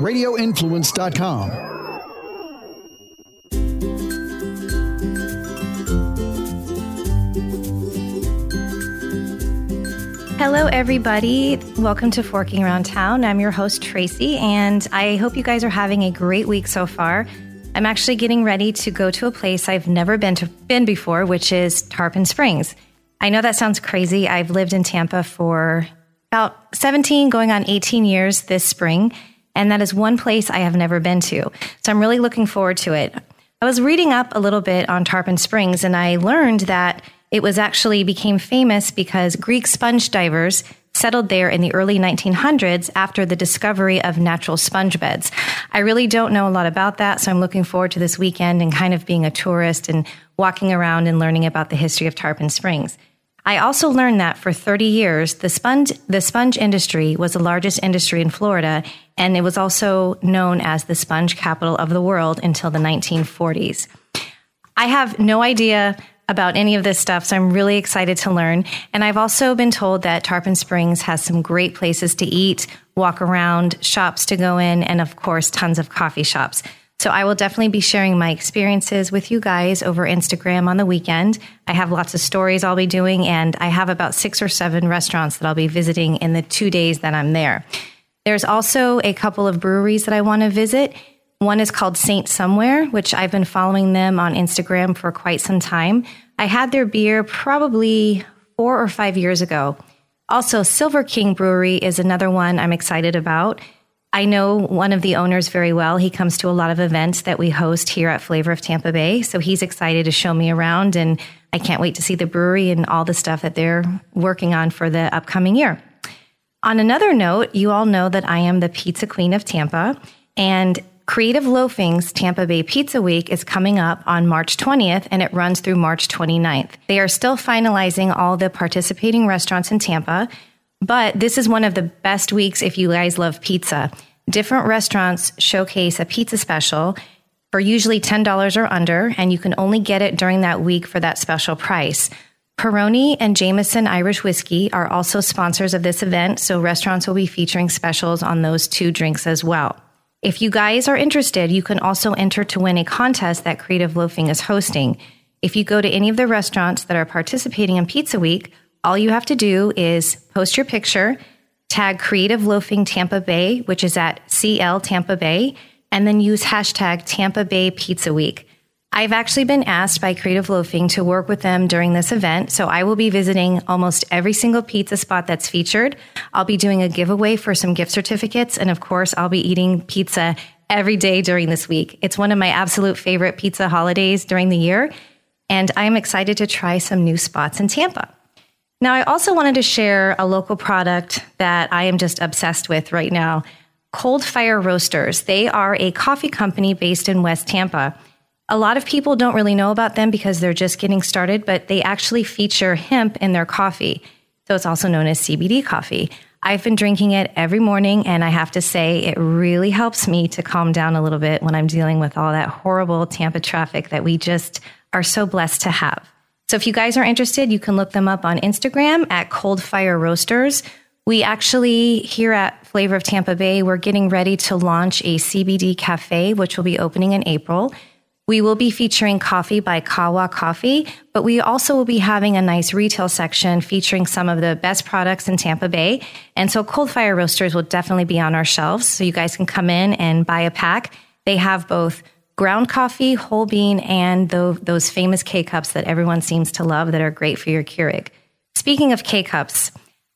RadioInfluence.com. Hello, everybody. Welcome to Forking Around Town. I'm your host, Tracy, and I hope you guys are having a great week so far. I'm actually getting ready to go to a place I've never been to been before, which is Tarpon Springs. I know that sounds crazy. I've lived in Tampa for about 17, going on 18 years this spring, and that is one place I have never been to. So I'm really looking forward to it. I was reading up a little bit on Tarpon Springs, and I learned that it was actually became famous because Greek sponge divers settled there in the early 1900s after the discovery of natural sponge beds. I really don't know a lot about that, so I'm looking forward to this weekend and kind of being a tourist and walking around and learning about the history of Tarpon Springs. I also learned that for 30 years, the sponge, the sponge industry was the largest industry in Florida, and it was also known as the sponge capital of the world until the 1940s. I have no idea about any of this stuff. So I'm really excited to learn. And I've also been told that Tarpon Springs has some great places to eat, walk around, shops to go in, and of course, tons of coffee shops. So I will definitely be sharing my experiences with you guys over Instagram on the weekend. I have lots of stories I'll be doing, and I have about six or seven restaurants that I'll be visiting in the two days that I'm there. There's also a couple of breweries that I want to visit. One is called Saint Somewhere, which I've been following them on Instagram for quite some time. I had their beer probably four or five years ago. Also, Silver King Brewery is another one I'm excited about. I know one of the owners very well. He comes to a lot of events that we host here at Flavor of Tampa Bay. So he's excited to show me around, and I can't wait to see the brewery and all the stuff that they're working on for the upcoming year. On another note, you all know that I am the pizza queen of Tampa, and Creative Loafing's Tampa Bay Pizza Week is coming up on March 20th and it runs through March 29th. They are still finalizing all the participating restaurants in Tampa, but this is one of the best weeks if you guys love pizza. Different restaurants showcase a pizza special for usually $10 or under, and you can only get it during that week for that special price. Peroni and Jameson Irish Whiskey are also sponsors of this event, so restaurants will be featuring specials on those two drinks as well. If you guys are interested, you can also enter to win a contest that Creative Loafing is hosting. If you go to any of the restaurants that are participating in Pizza Week, all you have to do is post your picture, tag Creative Loafing Tampa Bay, which is at CL Tampa Bay, and then use hashtag Tampa Bay Pizza Week. I've actually been asked by Creative Loafing to work with them during this event, so I will be visiting almost every single pizza spot that's featured. I'll be doing a giveaway for some gift certificates, and of course, I'll be eating pizza every day during this week. It's one of my absolute favorite pizza holidays during the year, and I'm excited to try some new spots in Tampa. Now, I also wanted to share a local product that I am just obsessed with right now Cold Fire Roasters. They are a coffee company based in West Tampa. A lot of people don't really know about them because they're just getting started, but they actually feature hemp in their coffee. So it's also known as CBD coffee. I've been drinking it every morning, and I have to say, it really helps me to calm down a little bit when I'm dealing with all that horrible Tampa traffic that we just are so blessed to have. So if you guys are interested, you can look them up on Instagram at Cold Fire Roasters. We actually, here at Flavor of Tampa Bay, we're getting ready to launch a CBD cafe, which will be opening in April. We will be featuring coffee by Kawa Coffee, but we also will be having a nice retail section featuring some of the best products in Tampa Bay. And so Cold Fire Roasters will definitely be on our shelves. So you guys can come in and buy a pack. They have both ground coffee, whole bean, and those famous K cups that everyone seems to love that are great for your Keurig. Speaking of K cups,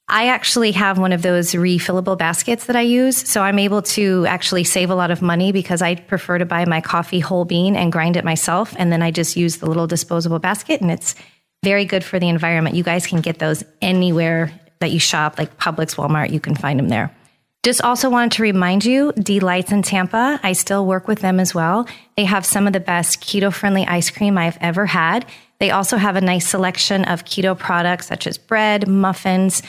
I actually have one of those refillable baskets that I use. So I'm able to actually save a lot of money because I prefer to buy my coffee whole bean and grind it myself. And then I just use the little disposable basket and it's very good for the environment. You guys can get those anywhere that you shop, like Publix, Walmart, you can find them there. Just also wanted to remind you, Delights in Tampa, I still work with them as well. They have some of the best keto friendly ice cream I've ever had. They also have a nice selection of keto products such as bread, muffins,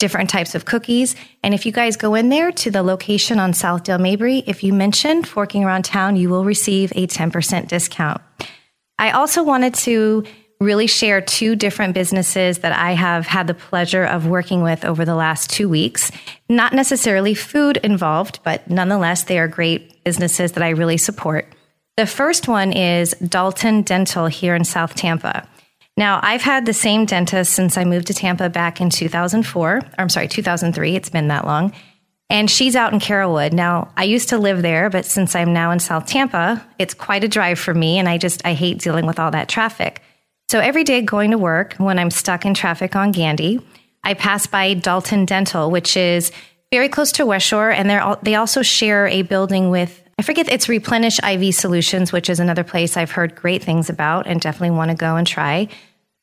different types of cookies. And if you guys go in there to the location on South Dale Mabry, if you mention Forking Around Town, you will receive a 10% discount. I also wanted to really share two different businesses that I have had the pleasure of working with over the last two weeks. Not necessarily food involved, but nonetheless, they are great businesses that I really support. The first one is Dalton Dental here in South Tampa. Now, I've had the same dentist since I moved to Tampa back in 2004. Or, I'm sorry, 2003. It's been that long. And she's out in Carrollwood. Now, I used to live there, but since I'm now in South Tampa, it's quite a drive for me. And I just, I hate dealing with all that traffic. So every day going to work, when I'm stuck in traffic on Gandy, I pass by Dalton Dental, which is very close to West Shore. And they're, they also share a building with I forget it's Replenish IV Solutions, which is another place I've heard great things about and definitely want to go and try.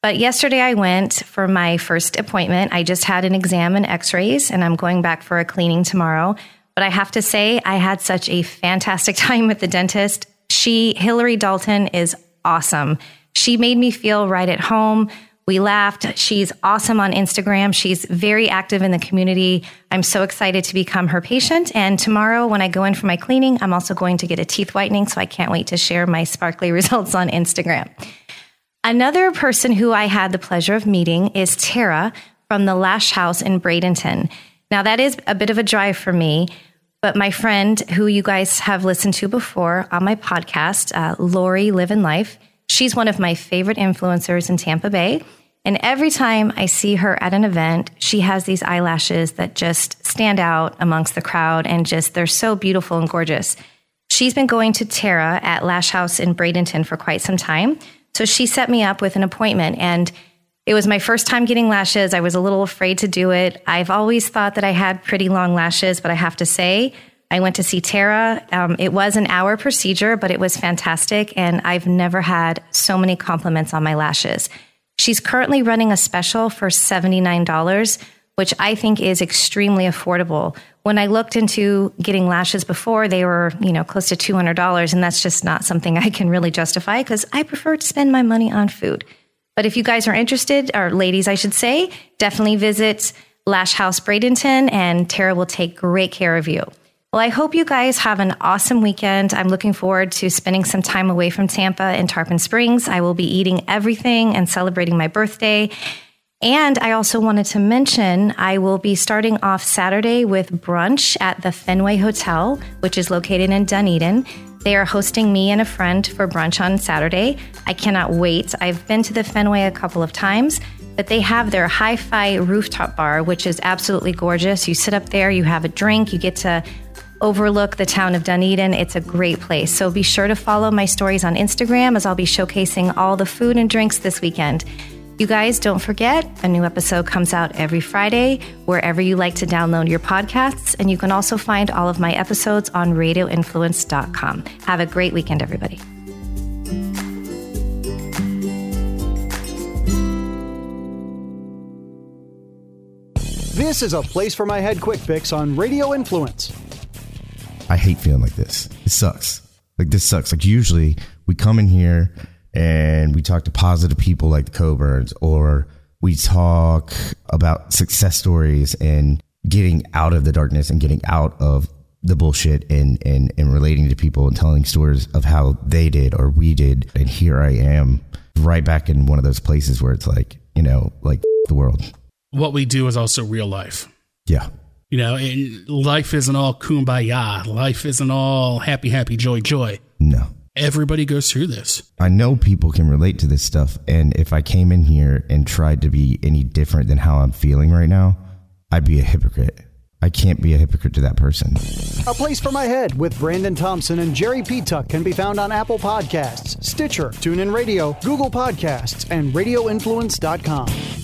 But yesterday I went for my first appointment. I just had an exam and x rays, and I'm going back for a cleaning tomorrow. But I have to say, I had such a fantastic time with the dentist. She, Hillary Dalton, is awesome. She made me feel right at home. We laughed. She's awesome on Instagram. She's very active in the community. I'm so excited to become her patient. And tomorrow, when I go in for my cleaning, I'm also going to get a teeth whitening. So I can't wait to share my sparkly results on Instagram. Another person who I had the pleasure of meeting is Tara from the Lash House in Bradenton. Now, that is a bit of a drive for me, but my friend, who you guys have listened to before on my podcast, uh, Lori Live in Life, She's one of my favorite influencers in Tampa Bay. And every time I see her at an event, she has these eyelashes that just stand out amongst the crowd and just they're so beautiful and gorgeous. She's been going to Tara at Lash House in Bradenton for quite some time. So she set me up with an appointment and it was my first time getting lashes. I was a little afraid to do it. I've always thought that I had pretty long lashes, but I have to say, I went to see Tara. Um, it was an hour procedure, but it was fantastic. And I've never had so many compliments on my lashes. She's currently running a special for $79, which I think is extremely affordable. When I looked into getting lashes before, they were, you know, close to $200. And that's just not something I can really justify because I prefer to spend my money on food. But if you guys are interested, or ladies, I should say, definitely visit Lash House Bradenton and Tara will take great care of you. Well, I hope you guys have an awesome weekend. I'm looking forward to spending some time away from Tampa in Tarpon Springs. I will be eating everything and celebrating my birthday. And I also wanted to mention I will be starting off Saturday with brunch at the Fenway Hotel, which is located in Dunedin. They are hosting me and a friend for brunch on Saturday. I cannot wait. I've been to the Fenway a couple of times, but they have their hi fi rooftop bar, which is absolutely gorgeous. You sit up there, you have a drink, you get to overlook the town of Dunedin. It's a great place. So be sure to follow my stories on Instagram as I'll be showcasing all the food and drinks this weekend. You guys, don't forget, a new episode comes out every Friday, wherever you like to download your podcasts. And you can also find all of my episodes on radioinfluence.com. Have a great weekend, everybody. This is a place for my head quick fix on Radio Influence. I hate feeling like this. It sucks. Like this sucks. Like usually we come in here and we talk to positive people like the Coburns or we talk about success stories and getting out of the darkness and getting out of the bullshit and, and, and relating to people and telling stories of how they did or we did. And here I am right back in one of those places where it's like, you know, like the world. What we do is also real life. Yeah. You know, life isn't all kumbaya. Life isn't all happy, happy, joy, joy. No. Everybody goes through this. I know people can relate to this stuff. And if I came in here and tried to be any different than how I'm feeling right now, I'd be a hypocrite. I can't be a hypocrite to that person. A Place for My Head with Brandon Thompson and Jerry Petuck can be found on Apple Podcasts, Stitcher, TuneIn Radio, Google Podcasts, and RadioInfluence.com.